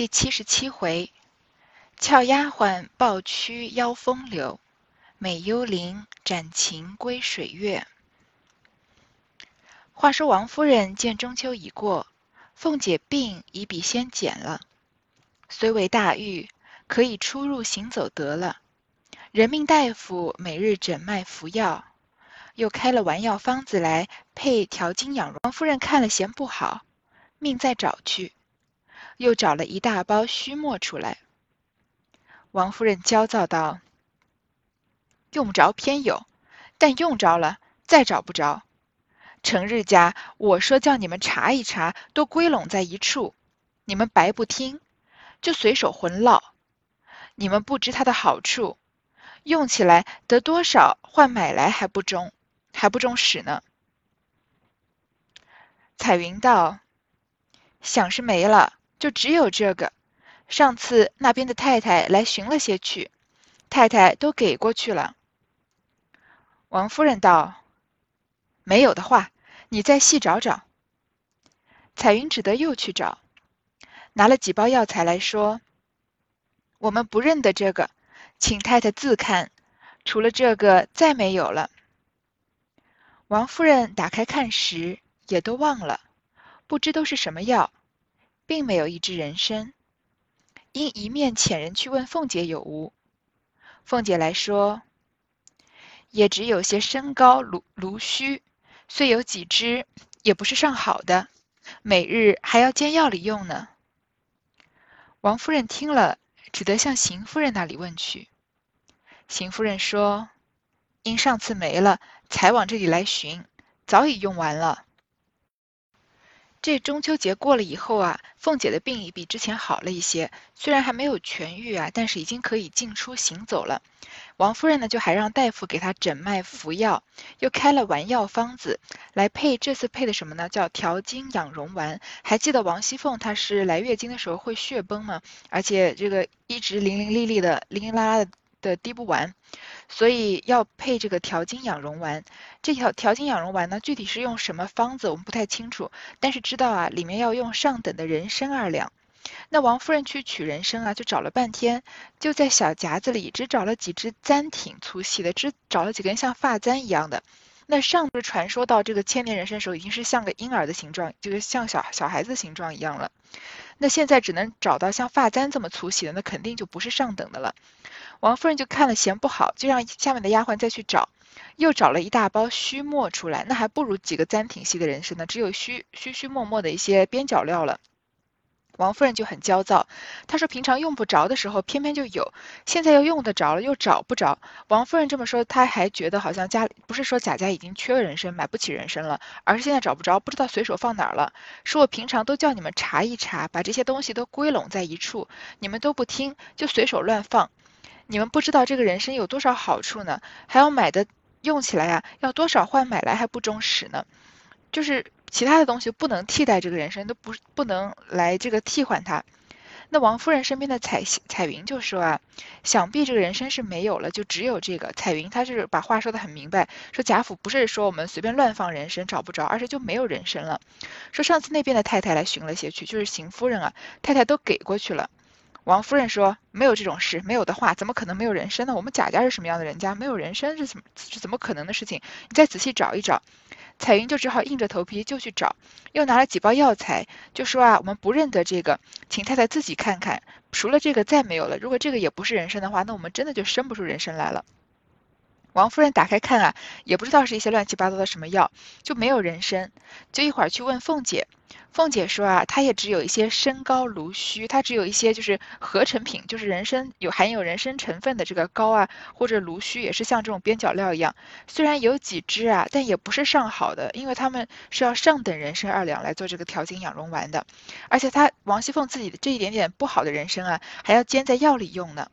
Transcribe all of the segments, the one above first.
第七十七回，俏丫鬟抱屈邀风流，美幽灵展情归水月。话说王夫人见中秋已过，凤姐病已比先减了，虽未大愈，可以出入行走得了。人命大夫每日诊脉服药，又开了丸药方子来配调经养荣。王夫人看了嫌不好，命再找去。又找了一大包须墨出来。王夫人焦躁道：“用不着偏有，但用着了再找不着。成日家我说叫你们查一查，都归拢在一处，你们白不听，就随手混落。你们不知它的好处，用起来得多少，换买来还不中，还不中使呢。”彩云道：“想是没了。”就只有这个。上次那边的太太来寻了些去，太太都给过去了。王夫人道：“没有的话，你再细找找。”彩云只得又去找，拿了几包药材来说：“我们不认得这个，请太太自看。除了这个，再没有了。”王夫人打开看时，也都忘了，不知都是什么药。并没有一只人参，因一面遣人去问凤姐有无，凤姐来说，也只有些身高芦芦须，虽有几只，也不是上好的，每日还要煎药里用呢。王夫人听了，只得向邢夫人那里问去。邢夫人说，因上次没了，才往这里来寻，早已用完了。这中秋节过了以后啊，凤姐的病已比之前好了一些，虽然还没有痊愈啊，但是已经可以进出行走了。王夫人呢，就还让大夫给她诊脉服药，又开了丸药方子来配。这次配的什么呢？叫调经养荣丸。还记得王熙凤她是来月经的时候会血崩吗？而且这个一直淋淋沥沥的、淋淋拉拉的的滴不完。所以要配这个调经养荣丸，这条调经养荣丸呢，具体是用什么方子，我们不太清楚，但是知道啊，里面要用上等的人参二两。那王夫人去取人参啊，就找了半天，就在小夹子里只找了几支簪挺粗细的，只找了几根像发簪一样的。那上是传说到这个千年人参的时候，已经是像个婴儿的形状，就是像小小孩子形状一样了。那现在只能找到像发簪这么粗细的，那肯定就不是上等的了。王夫人就看了嫌不好，就让下面的丫鬟再去找，又找了一大包须末出来，那还不如几个簪挺细的人参呢，只有须须须末末的一些边角料了。王夫人就很焦躁，她说平常用不着的时候偏偏就有，现在又用得着了又找不着。王夫人这么说，她还觉得好像家里不是说贾家已经缺了人参，买不起人参了，而是现在找不着，不知道随手放哪儿了。说我平常都叫你们查一查，把这些东西都归拢在一处，你们都不听，就随手乱放。你们不知道这个人参有多少好处呢？还要买的用起来呀，要多少换买来还不中使呢？就是其他的东西不能替代这个人参，都不不能来这个替换它。那王夫人身边的彩彩云就说啊，想必这个人参是没有了，就只有这个。彩云她是把话说的很明白，说贾府不是说我们随便乱放人参找不着，而是就没有人参了。说上次那边的太太来寻了些去，就是邢夫人啊，太太都给过去了。王夫人说：“没有这种事，没有的话，怎么可能没有人参呢？我们贾家是什么样的人家？没有人参是怎么是怎么可能的事情？你再仔细找一找。”彩云就只好硬着头皮就去找，又拿了几包药材，就说：“啊，我们不认得这个，请太太自己看看。除了这个，再没有了。如果这个也不是人参的话，那我们真的就生不出人参来了。”王夫人打开看啊，也不知道是一些乱七八糟的什么药，就没有人参，就一会儿去问凤姐。凤姐说啊，她也只有一些参膏芦须，它只有一些就是合成品，就是人参有含有人参成分的这个膏啊，或者芦须也是像这种边角料一样。虽然有几支啊，但也不是上好的，因为他们是要上等人参二两来做这个调经养荣丸的，而且她王熙凤自己的这一点点不好的人参啊，还要煎在药里用呢。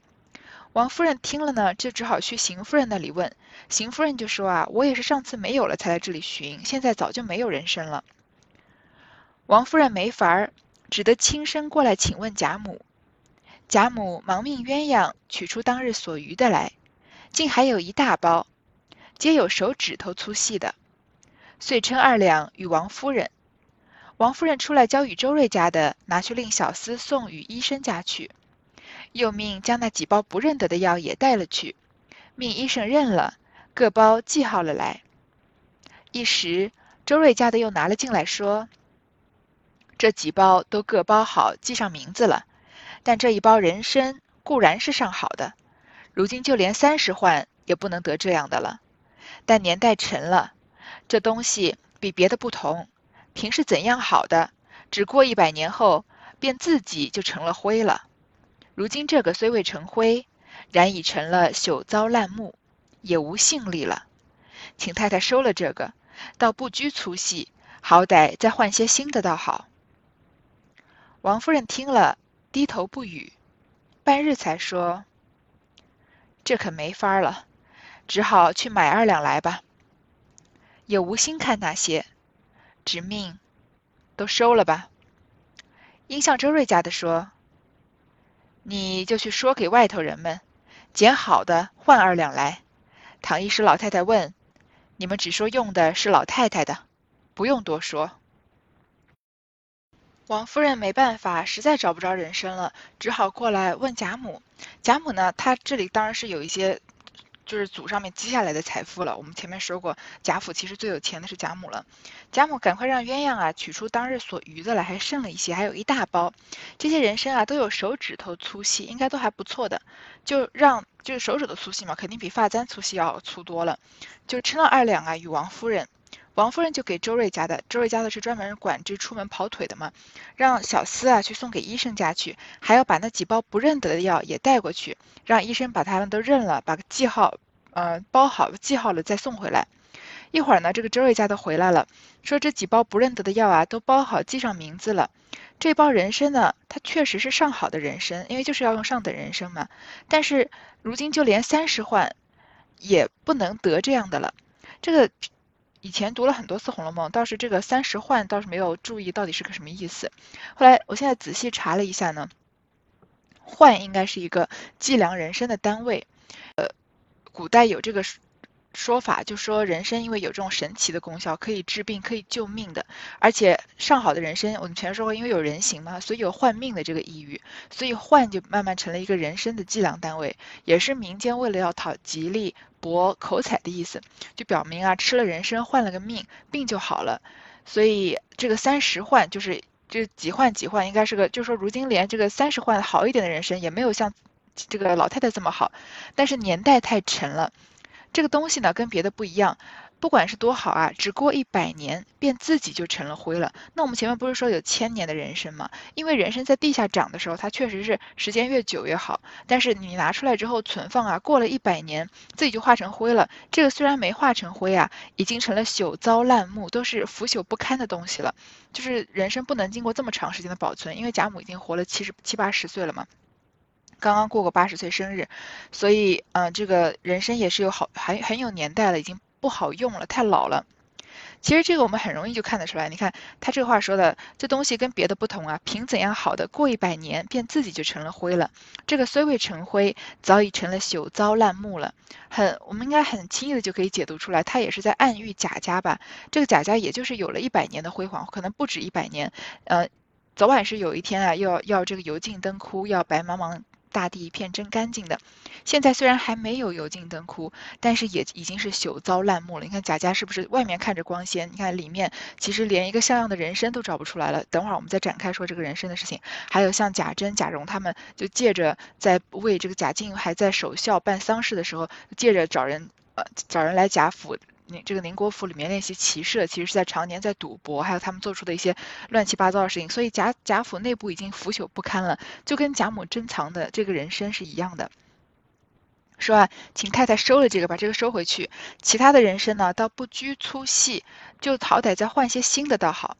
王夫人听了呢，就只好去邢夫人那里问。邢夫人就说：“啊，我也是上次没有了才来这里寻，现在早就没有人参了。”王夫人没法儿，只得亲身过来请问贾母。贾母忙命鸳鸯取出当日所余的来，竟还有一大包，皆有手指头粗细的，遂称二两与王夫人。王夫人出来交与周瑞家的，拿去令小厮送与医生家去，又命将那几包不认得的药也带了去，命医生认了，各包记号了来。一时，周瑞家的又拿了进来，说：“这几包都各包好，记上名字了。但这一包人参固然是上好的，如今就连三十换也不能得这样的了。但年代沉了，这东西比别的不同。平是怎样好的，只过一百年后，便自己就成了灰了。如今这个虽未成灰，然已成了朽糟烂木，也无性力了。请太太收了这个。”倒不拘粗细，好歹再换些新的倒好。王夫人听了，低头不语，半日才说：“这可没法了，只好去买二两来吧。也无心看那些，只命都收了吧。”应向周瑞家的说：“你就去说给外头人们，捡好的换二两来。倘一时老太太问。”你们只说用的是老太太的，不用多说。王夫人没办法，实在找不着人参了，只好过来问贾母。贾母呢，她这里当然是有一些。就是祖上面积下来的财富了。我们前面说过，贾府其实最有钱的是贾母了。贾母赶快让鸳鸯啊取出当日所余的来，还剩了一些，还有一大包。这些人参啊都有手指头粗细，应该都还不错的。就让就是手指头粗细嘛，肯定比发簪粗细要粗多了。就称了二两啊，与王夫人。王夫人就给周瑞家的，周瑞家的是专门管这出门跑腿的嘛，让小厮啊去送给医生家去，还要把那几包不认得的药也带过去，让医生把他们都认了，把记号，呃，包好记号了再送回来。一会儿呢，这个周瑞家的回来了，说这几包不认得的药啊都包好记上名字了。这包人参呢，它确实是上好的人参，因为就是要用上等人参嘛。但是如今就连三十换也不能得这样的了，这个。以前读了很多次《红楼梦》，倒是这个三十换倒是没有注意到底是个什么意思。后来我现在仔细查了一下呢，换应该是一个计量人生的单位。呃，古代有这个说法，就说人参因为有这种神奇的功效，可以治病、可以救命的。而且上好的人参，我们前面说过，因为有人形嘛，所以有换命的这个意欲，所以换就慢慢成了一个人参的计量单位，也是民间为了要讨吉利。博口彩的意思，就表明啊，吃了人参换了个命，病就好了。所以这个三十换就是这几换几换，应该是个，就说如今连这个三十换好一点的人参也没有像这个老太太这么好，但是年代太沉了，这个东西呢跟别的不一样。不管是多好啊，只过一百年，便自己就成了灰了。那我们前面不是说有千年的人参吗？因为人参在地下长的时候，它确实是时间越久越好。但是你拿出来之后存放啊，过了一百年，自己就化成灰了。这个虽然没化成灰啊，已经成了朽糟烂木，都是腐朽不堪的东西了。就是人参不能经过这么长时间的保存，因为贾母已经活了七十七八十岁了嘛，刚刚过过八十岁生日，所以嗯，这个人参也是有好很很有年代了，已经。不好用了，太老了。其实这个我们很容易就看得出来。你看他这话说的，这东西跟别的不同啊。凭怎样好的，过一百年便自己就成了灰了。这个虽未成灰，早已成了朽糟烂木了。很，我们应该很轻易的就可以解读出来，他也是在暗喻贾家吧。这个贾家也就是有了一百年的辉煌，可能不止一百年。呃，早晚是有一天啊，要要这个油尽灯枯，要白茫茫。大地一片真干净的，现在虽然还没有油尽灯枯，但是也已经是朽糟烂木了。你看贾家是不是外面看着光鲜？你看里面其实连一个像样的人参都找不出来了。等会儿我们再展开说这个人参的事情。还有像贾珍、贾蓉他们，就借着在为这个贾静还在守孝办丧事的时候，借着找人呃找人来贾府。宁这个宁国府里面练习骑射，其实是在常年在赌博，还有他们做出的一些乱七八糟的事情，所以贾贾府内部已经腐朽不堪了，就跟贾母珍藏的这个人参是一样的。说啊，请太太收了这个，把这个收回去。其他的人参呢，倒不拘粗细，就好歹再换些新的倒好。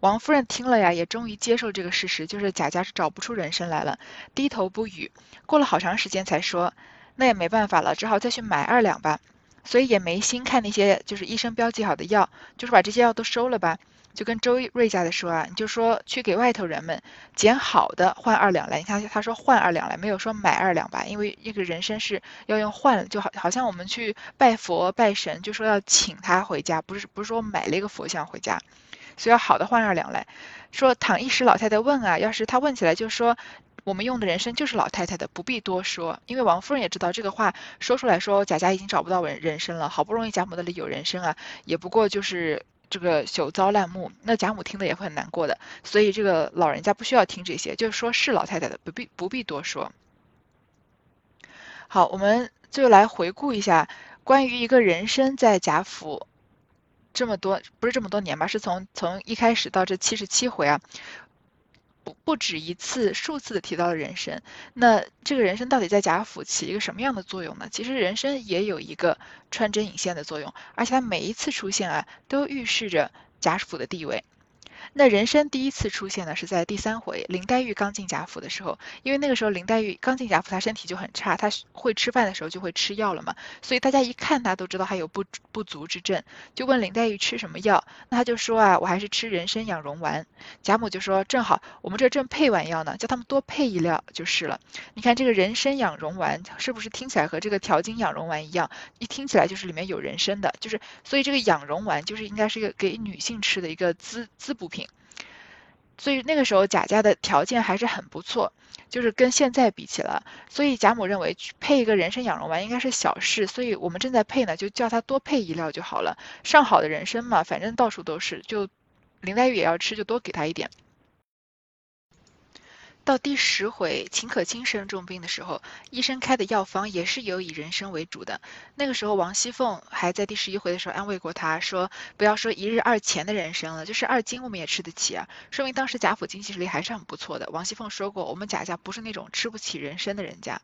王夫人听了呀，也终于接受这个事实，就是贾家是找不出人参来了，低头不语。过了好长时间才说，那也没办法了，只好再去买二两吧。所以也没心看那些就是医生标记好的药，就是把这些药都收了吧。就跟周瑞家的说啊，你就说去给外头人们捡好的换二两来。你看他说换二两来，没有说买二两吧？因为那个人参是要用换，就好好像我们去拜佛拜神，就说要请他回家，不是不是说买了一个佛像回家。所以要好的换二两来。说倘一时老太太问啊，要是他问起来就说。我们用的人参就是老太太的，不必多说。因为王夫人也知道这个话说出来说贾家已经找不到人人参了，好不容易贾母那里有人参啊，也不过就是这个朽糟烂木，那贾母听的也会很难过的。所以这个老人家不需要听这些，就是说是老太太的，不必不必多说。好，我们就来回顾一下关于一个人参在贾府这么多，不是这么多年吧？是从从一开始到这七十七回啊。不不止一次、数次的提到了人参，那这个人参到底在贾府起一个什么样的作用呢？其实人参也有一个穿针引线的作用，而且它每一次出现啊，都预示着贾府的地位。那人参第一次出现呢，是在第三回林黛玉刚进贾府的时候，因为那个时候林黛玉刚进贾府，她身体就很差，她会吃饭的时候就会吃药了嘛，所以大家一看她都知道她有不不足之症，就问林黛玉吃什么药，那她就说啊，我还是吃人参养荣丸。贾母就说正好，我们这正配完药呢，叫他们多配一料就是了。你看这个人参养荣丸是不是听起来和这个调经养荣丸一样？一听起来就是里面有人参的，就是所以这个养荣丸就是应该是一个给女性吃的一个滋滋补品品。所以那个时候贾家的条件还是很不错，就是跟现在比起来，所以贾母认为配一个人参养荣丸应该是小事，所以我们正在配呢，就叫他多配一料就好了。上好的人参嘛，反正到处都是，就林黛玉也要吃，就多给她一点。到第十回，秦可卿生重病的时候，医生开的药方也是有以人参为主的。那个时候，王熙凤还在第十一回的时候安慰过他说：“不要说一日二钱的人参了，就是二斤我们也吃得起啊。”说明当时贾府经济实力还是很不错的。王熙凤说过，我们贾家不是那种吃不起人参的人家。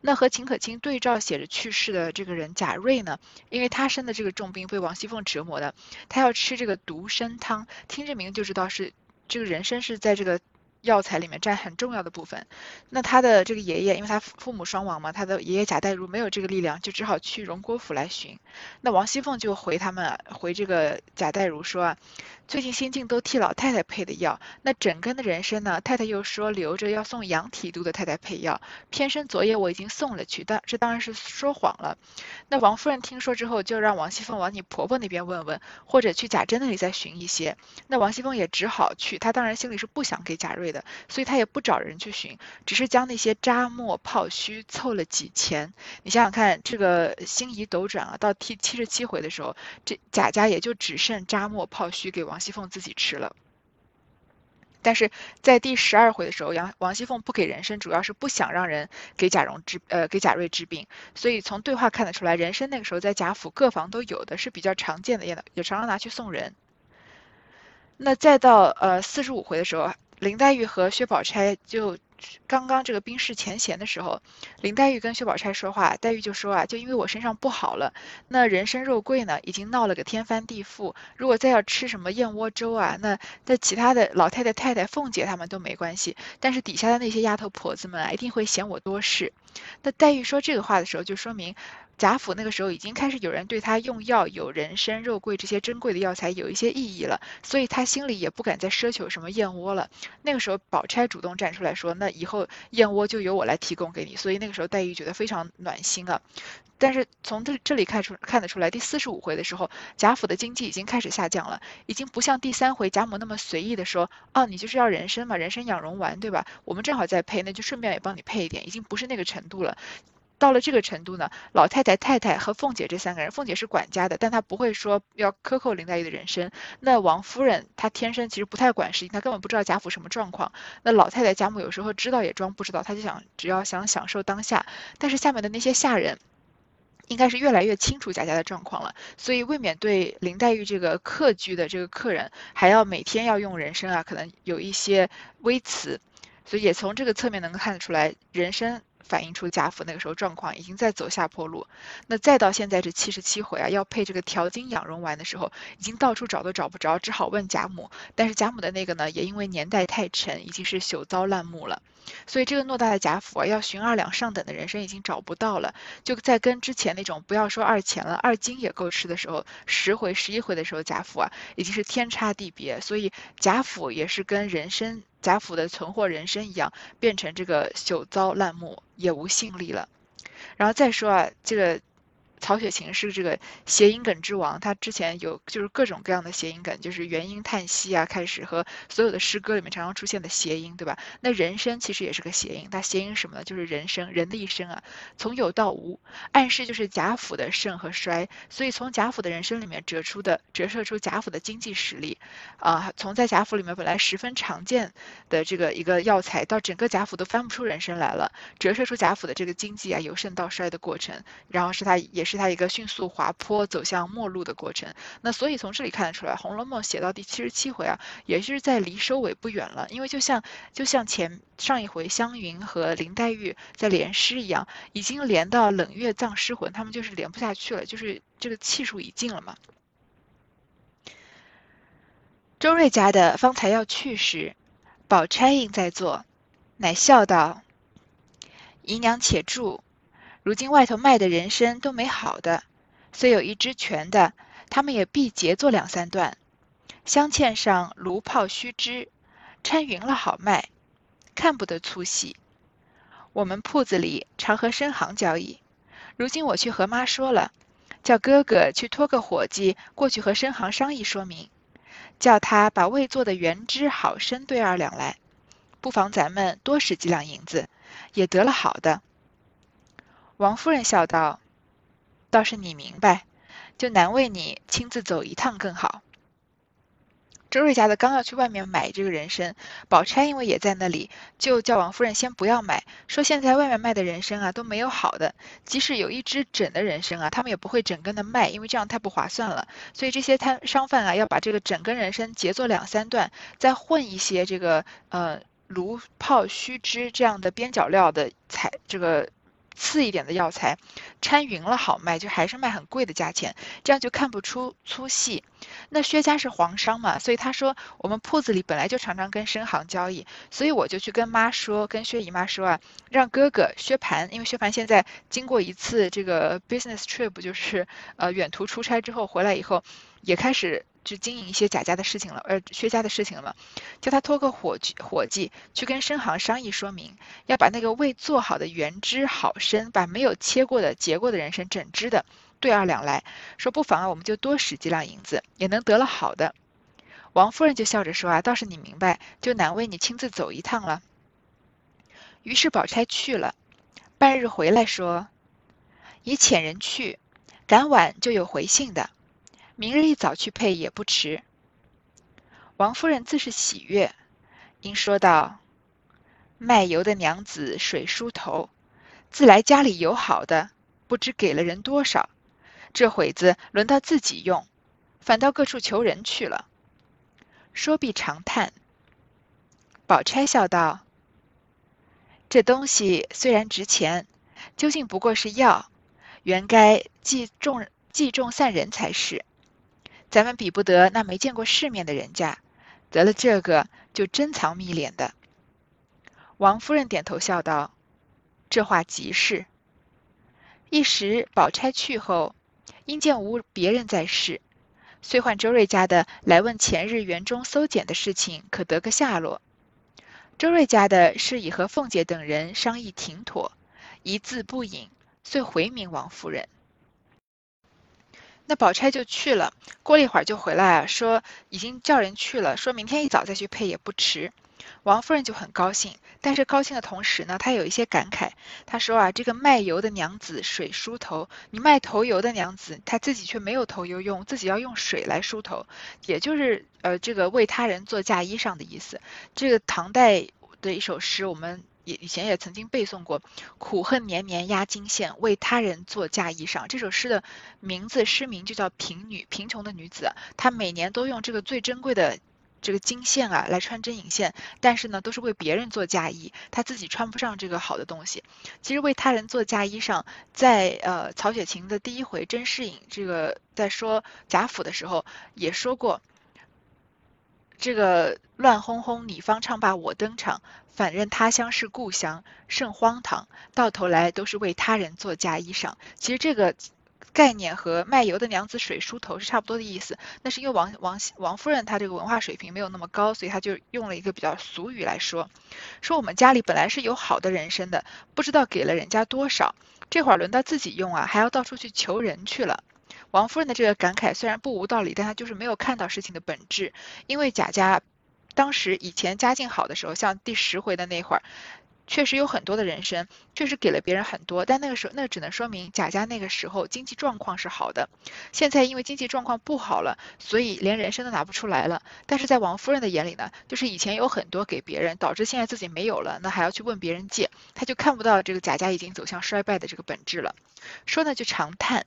那和秦可卿对照写着去世的这个人贾瑞呢，因为他生的这个重病被王熙凤折磨的，他要吃这个独参汤，听这名字就知道是这个人参是在这个。药材里面占很重要的部分。那他的这个爷爷，因为他父母双亡嘛，他的爷爷贾代儒没有这个力量，就只好去荣国府来寻。那王熙凤就回他们，回这个贾代儒说啊，最近新进都替老太太配的药，那整根的人参呢，太太又说留着要送杨体都的太太配药，偏生昨夜我已经送了去，但这当然是说谎了。那王夫人听说之后，就让王熙凤往你婆婆那边问问，或者去贾珍那里再寻一些。那王熙凤也只好去，她当然心里是不想给贾瑞。所以他也不找人去寻，只是将那些渣墨泡须凑了几钱。你想想看，这个星移斗转啊，到第七十七回的时候，这贾家也就只剩渣墨泡须给王熙凤自己吃了。但是在第十二回的时候，杨王熙凤不给人参，主要是不想让人给贾蓉治，呃，给贾瑞治病。所以从对话看得出来，人参那个时候在贾府各房都有的，是比较常见的，也也常常拿去送人。那再到呃四十五回的时候。林黛玉和薛宝钗就刚刚这个冰释前嫌的时候，林黛玉跟薛宝钗说话，黛玉就说啊，就因为我身上不好了，那人参肉桂呢，已经闹了个天翻地覆，如果再要吃什么燕窝粥啊，那那其他的老太太、太太、凤姐他们都没关系，但是底下的那些丫头婆子们啊，一定会嫌我多事。那黛玉说这个话的时候，就说明。贾府那个时候已经开始有人对他用药，有人参、肉桂这些珍贵的药材有一些异议了，所以他心里也不敢再奢求什么燕窝了。那个时候，宝钗主动站出来说：“那以后燕窝就由我来提供给你。”所以那个时候，黛玉觉得非常暖心啊。但是从这这里看出看得出来，第四十五回的时候，贾府的经济已经开始下降了，已经不像第三回贾母那么随意的说：“哦，你就是要人参嘛，人参养荣丸，对吧？我们正好在配，那就顺便也帮你配一点。”已经不是那个程度了。到了这个程度呢，老太太、太太和凤姐这三个人，凤姐是管家的，但她不会说要克扣林黛玉的人参。那王夫人她天生其实不太管事情，她根本不知道贾府什么状况。那老太太贾母有时候知道也装不知道，她就想只要想享受当下。但是下面的那些下人，应该是越来越清楚贾家的状况了，所以未免对林黛玉这个客居的这个客人，还要每天要用人参啊，可能有一些微词。所以也从这个侧面能够看得出来，人参。反映出贾府那个时候状况已经在走下坡路，那再到现在这七十七回啊，要配这个调经养荣丸的时候，已经到处找都找不着，只好问贾母。但是贾母的那个呢，也因为年代太沉，已经是朽糟烂木了。所以这个偌大的贾府啊，要寻二两上等的人参已经找不到了。就在跟之前那种不要说二钱了，二斤也够吃的时候，十回十一回的时候，贾府啊已经是天差地别。所以贾府也是跟人参。贾府的存货人参一样，变成这个朽糟烂木，也无信力了。然后再说啊，这个曹雪芹是这个谐音梗之王，他之前有就是各种各样的谐音梗，就是元音叹息啊，开始和所有的诗歌里面常常出现的谐音，对吧？那人生其实也是个谐音，它谐音什么呢？就是人生，人的一生啊，从有到无，暗示就是贾府的盛和衰。所以从贾府的人生里面折出的折射出贾府的经济实力，啊，从在贾府里面本来十分常见的这个一个药材，到整个贾府都翻不出人生来了，折射出贾府的这个经济啊由盛到衰的过程，然后是他也是。是它一个迅速滑坡走向末路的过程。那所以从这里看得出来，《红楼梦》写到第七十七回啊，也是在离收尾不远了。因为就像就像前上一回湘云和林黛玉在联诗一样，已经连到冷月葬尸魂，他们就是连不下去了，就是这个气数已尽了嘛。周瑞家的方才要去时，宝钗应在座，乃笑道：“姨娘且住。”如今外头卖的人参都没好的，虽有一支全的，他们也必截做两三段，镶嵌上炉泡须知，掺匀了好卖，看不得粗细。我们铺子里常和深行交易，如今我去和妈说了，叫哥哥去托个伙计过去和深行商议说明，叫他把未做的原汁好参兑二两来，不妨咱们多使几两银子，也得了好的。王夫人笑道：“倒是你明白，就难为你亲自走一趟更好。”周瑞家的刚要去外面买这个人参，宝钗因为也在那里，就叫王夫人先不要买，说现在外面卖的人参啊都没有好的，即使有一支整的人参啊，他们也不会整根的卖，因为这样太不划算了。所以这些摊商贩啊要把这个整根人参截作两三段，再混一些这个呃炉泡须知这样的边角料的材这个。次一点的药材，掺匀了好卖，就还是卖很贵的价钱，这样就看不出粗细。那薛家是皇商嘛，所以他说我们铺子里本来就常常跟深行交易，所以我就去跟妈说，跟薛姨妈说啊，让哥哥薛蟠，因为薛蟠现在经过一次这个 business trip，就是呃远途出差之后回来以后，也开始。去经营一些贾家的事情了，呃，薛家的事情了？叫他托个伙计，伙计去跟深行商议说明，要把那个未做好的原汁好参，把没有切过的、结过的人参整只的兑二两来，说不妨啊，我们就多使几两银子，也能得了好的。王夫人就笑着说啊，倒是你明白，就难为你亲自走一趟了。于是宝钗去了，半日回来说，已遣人去，赶晚就有回信的。明日一早去配也不迟。王夫人自是喜悦，因说道：“卖油的娘子水梳头，自来家里有好的，不知给了人多少。这会子轮到自己用，反倒各处求人去了。”说毕长叹。宝钗笑道：“这东西虽然值钱，究竟不过是药，原该计重计重散人才是。”咱们比不得那没见过世面的人家，得了这个就珍藏密敛的。王夫人点头笑道：“这话极是。”一时宝钗去后，因见无别人在世，遂唤周瑞家的来问前日园中搜检的事情，可得个下落。周瑞家的是已和凤姐等人商议停妥，一字不隐，遂回明王夫人。那宝钗就去了，过了一会儿就回来啊，说已经叫人去了，说明天一早再去配也不迟。王夫人就很高兴，但是高兴的同时呢，她有一些感慨。她说啊，这个卖油的娘子水梳头，你卖头油的娘子，她自己却没有头油用，自己要用水来梳头，也就是呃这个为他人做嫁衣裳的意思。这个唐代的一首诗，我们。也以前也曾经背诵过“苦恨绵绵压金线，为他人做嫁衣裳”。这首诗的名字诗名就叫“贫女”，贫穷的女子，她每年都用这个最珍贵的这个金线啊来穿针引线，但是呢都是为别人做嫁衣，她自己穿不上这个好的东西。其实为他人做嫁衣裳，在呃曹雪芹的第一回甄士隐这个在说贾府的时候也说过。这个乱哄哄，你方唱罢我登场，反认他乡是故乡，甚荒唐。到头来都是为他人做嫁衣裳。其实这个概念和卖油的娘子水梳头是差不多的意思。那是因为王王王夫人她这个文化水平没有那么高，所以她就用了一个比较俗语来说，说我们家里本来是有好的人参的，不知道给了人家多少，这会儿轮到自己用啊，还要到处去求人去了。王夫人的这个感慨虽然不无道理，但她就是没有看到事情的本质，因为贾家当时以前家境好的时候，像第十回的那会儿。确实有很多的人参，确实给了别人很多，但那个时候那只能说明贾家那个时候经济状况是好的。现在因为经济状况不好了，所以连人参都拿不出来了。但是在王夫人的眼里呢，就是以前有很多给别人，导致现在自己没有了，那还要去问别人借，他就看不到这个贾家已经走向衰败的这个本质了。说呢就长叹，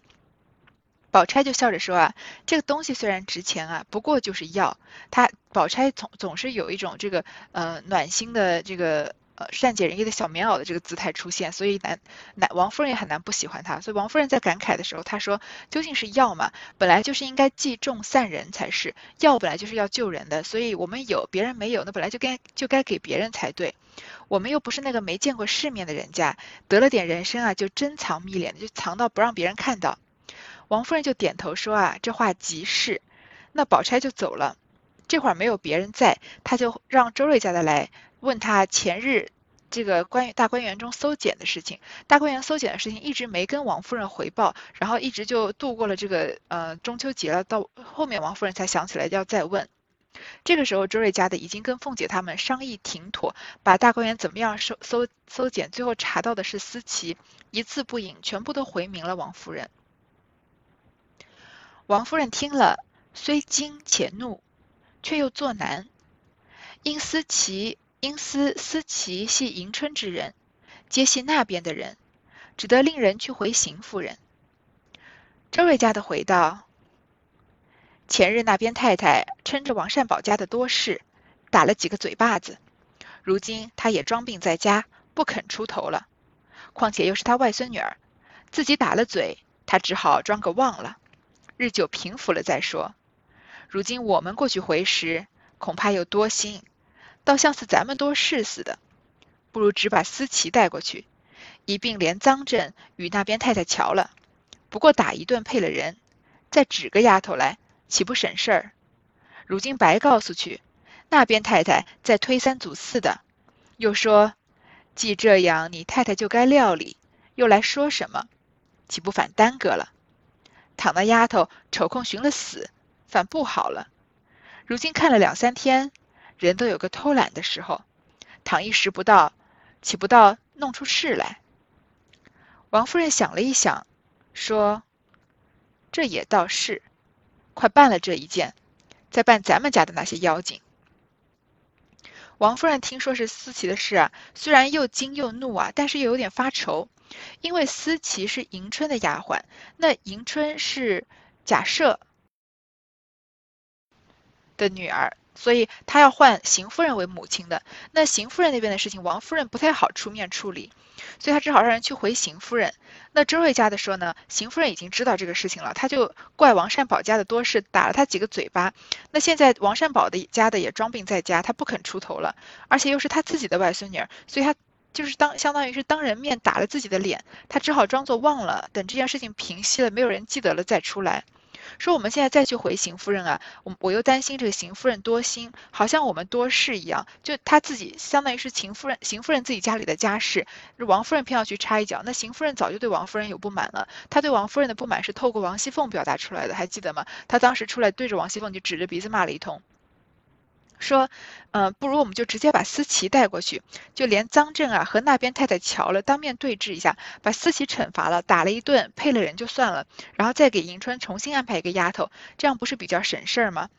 宝钗就笑着说啊，这个东西虽然值钱啊，不过就是药。他宝钗总总是有一种这个呃暖心的这个。呃，善解人意的小棉袄的这个姿态出现，所以难难王夫人也很难不喜欢他。所以王夫人在感慨的时候，她说：“究竟是药嘛，本来就是应该济众散人才是，药本来就是要救人的，所以我们有别人没有，那本来就该就该给别人才对。我们又不是那个没见过世面的人家，得了点人参啊，就珍藏秘敛，就藏到不让别人看到。”王夫人就点头说：“啊，这话极是。”那宝钗就走了。这会儿没有别人在，她就让周瑞家的来。问她前日这个关于大观园中搜检的事情，大观园搜检的事情一直没跟王夫人回报，然后一直就度过了这个呃中秋节了，到后面王夫人才想起来要再问。这个时候周瑞家的已经跟凤姐他们商议停妥，把大观园怎么样搜搜搜检，最后查到的是思琪，一字不隐，全部都回明了王夫人。王夫人听了，虽惊且怒，却又作难，因思琪。因思思琪系迎春之人，皆系那边的人，只得令人去回邢夫人。周瑞家的回道：前日那边太太撑着王善保家的多事，打了几个嘴巴子，如今她也装病在家，不肯出头了。况且又是他外孙女儿，自己打了嘴，他只好装个忘了，日久平复了再说。如今我们过去回时，恐怕又多心。倒像是咱们多事似的，不如只把思琪带过去，一并连赃证与那边太太瞧了。不过打一顿配了人，再指个丫头来，岂不省事儿？如今白告诉去，那边太太再推三阻四的，又说既这样，你太太就该料理，又来说什么，岂不反耽搁了？倘那丫头抽空寻了死，反不好了。如今看了两三天。人都有个偷懒的时候，躺一时不到，岂不到弄出事来？王夫人想了一想，说：“这也倒是，快办了这一件，再办咱们家的那些妖精。”王夫人听说是思琪的事啊，虽然又惊又怒啊，但是又有点发愁，因为思琪是迎春的丫鬟，那迎春是贾赦的女儿。所以她要换邢夫人为母亲的，那邢夫人那边的事情，王夫人不太好出面处理，所以她只好让人去回邢夫人。那周瑞家的说呢，邢夫人已经知道这个事情了，她就怪王善保家的多事，打了他几个嘴巴。那现在王善保的家的也装病在家，他不肯出头了，而且又是他自己的外孙女，所以他就是当相当于是当人面打了自己的脸，他只好装作忘了，等这件事情平息了，没有人记得了再出来。说我们现在再去回邢夫人啊，我我又担心这个邢夫人多心，好像我们多事一样，就她自己相当于是邢夫人，邢夫人自己家里的家事，王夫人偏要去插一脚，那邢夫人早就对王夫人有不满了，她对王夫人的不满是透过王熙凤表达出来的，还记得吗？她当时出来对着王熙凤就指着鼻子骂了一通。说，嗯，不如我们就直接把思琪带过去，就连赃证啊和那边太太瞧了，当面对质一下，把思琪惩罚了，打了一顿，配了人就算了，然后再给迎春重新安排一个丫头，这样不是比较省事儿吗？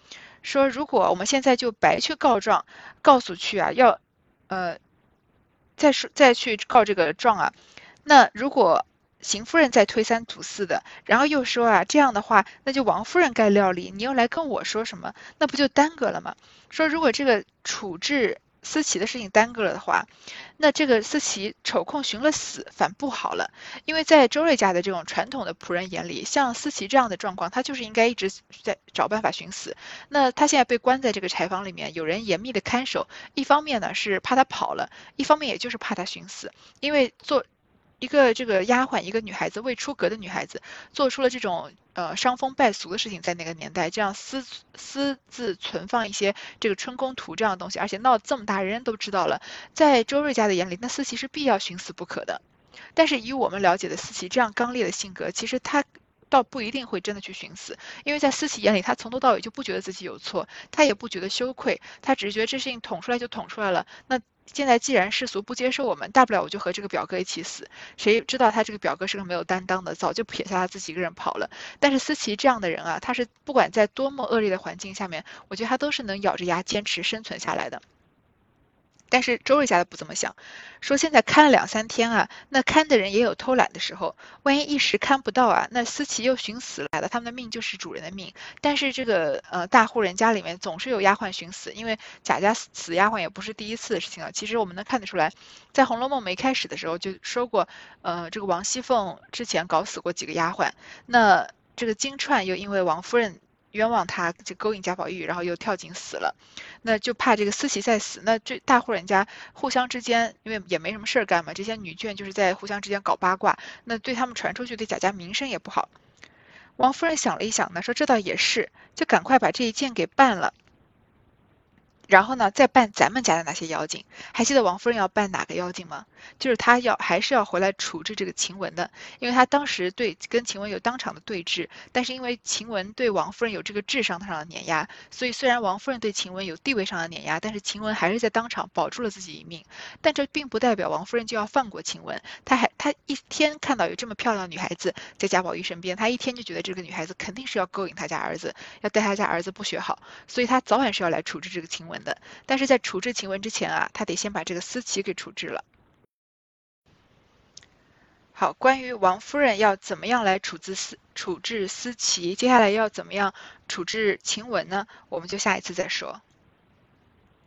说如果我们现在就白去告状，告诉去啊，要，呃，再说再去告这个状啊，那如果。邢夫人在推三阻四的，然后又说啊，这样的话，那就王夫人该料理，你又来跟我说什么，那不就耽搁了吗？说如果这个处置思琪的事情耽搁了的话，那这个思琪抽空寻了死，反不好了。因为在周瑞家的这种传统的仆人眼里，像思琪这样的状况，他就是应该一直在找办法寻死。那他现在被关在这个柴房里面，有人严密的看守，一方面呢是怕他跑了，一方面也就是怕他寻死，因为做。一个这个丫鬟，一个女孩子未出阁的女孩子，做出了这种呃伤风败俗的事情，在那个年代，这样私私自存放一些这个春宫图这样的东西，而且闹这么大，人人都知道了，在周瑞家的眼里，那思琪是必要寻死不可的。但是以我们了解的思琪这样刚烈的性格，其实他倒不一定会真的去寻死，因为在思琪眼里，他从头到尾就不觉得自己有错，他也不觉得羞愧，他只是觉得这事情捅出来就捅出来了，那。现在既然世俗不接受我们，大不了我就和这个表哥一起死。谁知道他这个表哥是个没有担当的，早就撇下他自己一个人跑了。但是思琪这样的人啊，他是不管在多么恶劣的环境下面，我觉得他都是能咬着牙坚持生存下来的。但是周瑞家的不这么想，说现在看了两三天啊，那看的人也有偷懒的时候，万一一时看不到啊，那思琪又寻死来了，他们的命就是主人的命。但是这个呃大户人家里面总是有丫鬟寻死，因为贾家死丫鬟也不是第一次的事情了。其实我们能看得出来，在《红楼梦》没开始的时候就说过，呃这个王熙凤之前搞死过几个丫鬟，那这个金钏又因为王夫人。冤枉他，就勾引贾宝玉，然后又跳井死了，那就怕这个思琪再死。那这大户人家互相之间，因为也没什么事儿干嘛，这些女眷就是在互相之间搞八卦，那对他们传出去，对贾家名声也不好。王夫人想了一想呢，说这倒也是，就赶快把这一件给办了。然后呢，再办咱们家的那些妖精，还记得王夫人要办哪个妖精吗？就是她要还是要回来处置这个晴雯的，因为她当时对跟晴雯有当场的对峙，但是因为晴雯对王夫人有这个智商上的碾压，所以虽然王夫人对晴雯有地位上的碾压，但是晴雯还是在当场保住了自己一命。但这并不代表王夫人就要放过晴雯，她还她一天看到有这么漂亮的女孩子在贾宝玉身边，她一天就觉得这个女孩子肯定是要勾引他家儿子，要带他家儿子不学好，所以她早晚是要来处置这个晴雯。的，但是在处置晴雯之前啊，他得先把这个思琪给处置了。好，关于王夫人要怎么样来处置思处置思琪，接下来要怎么样处置晴雯呢？我们就下一次再说。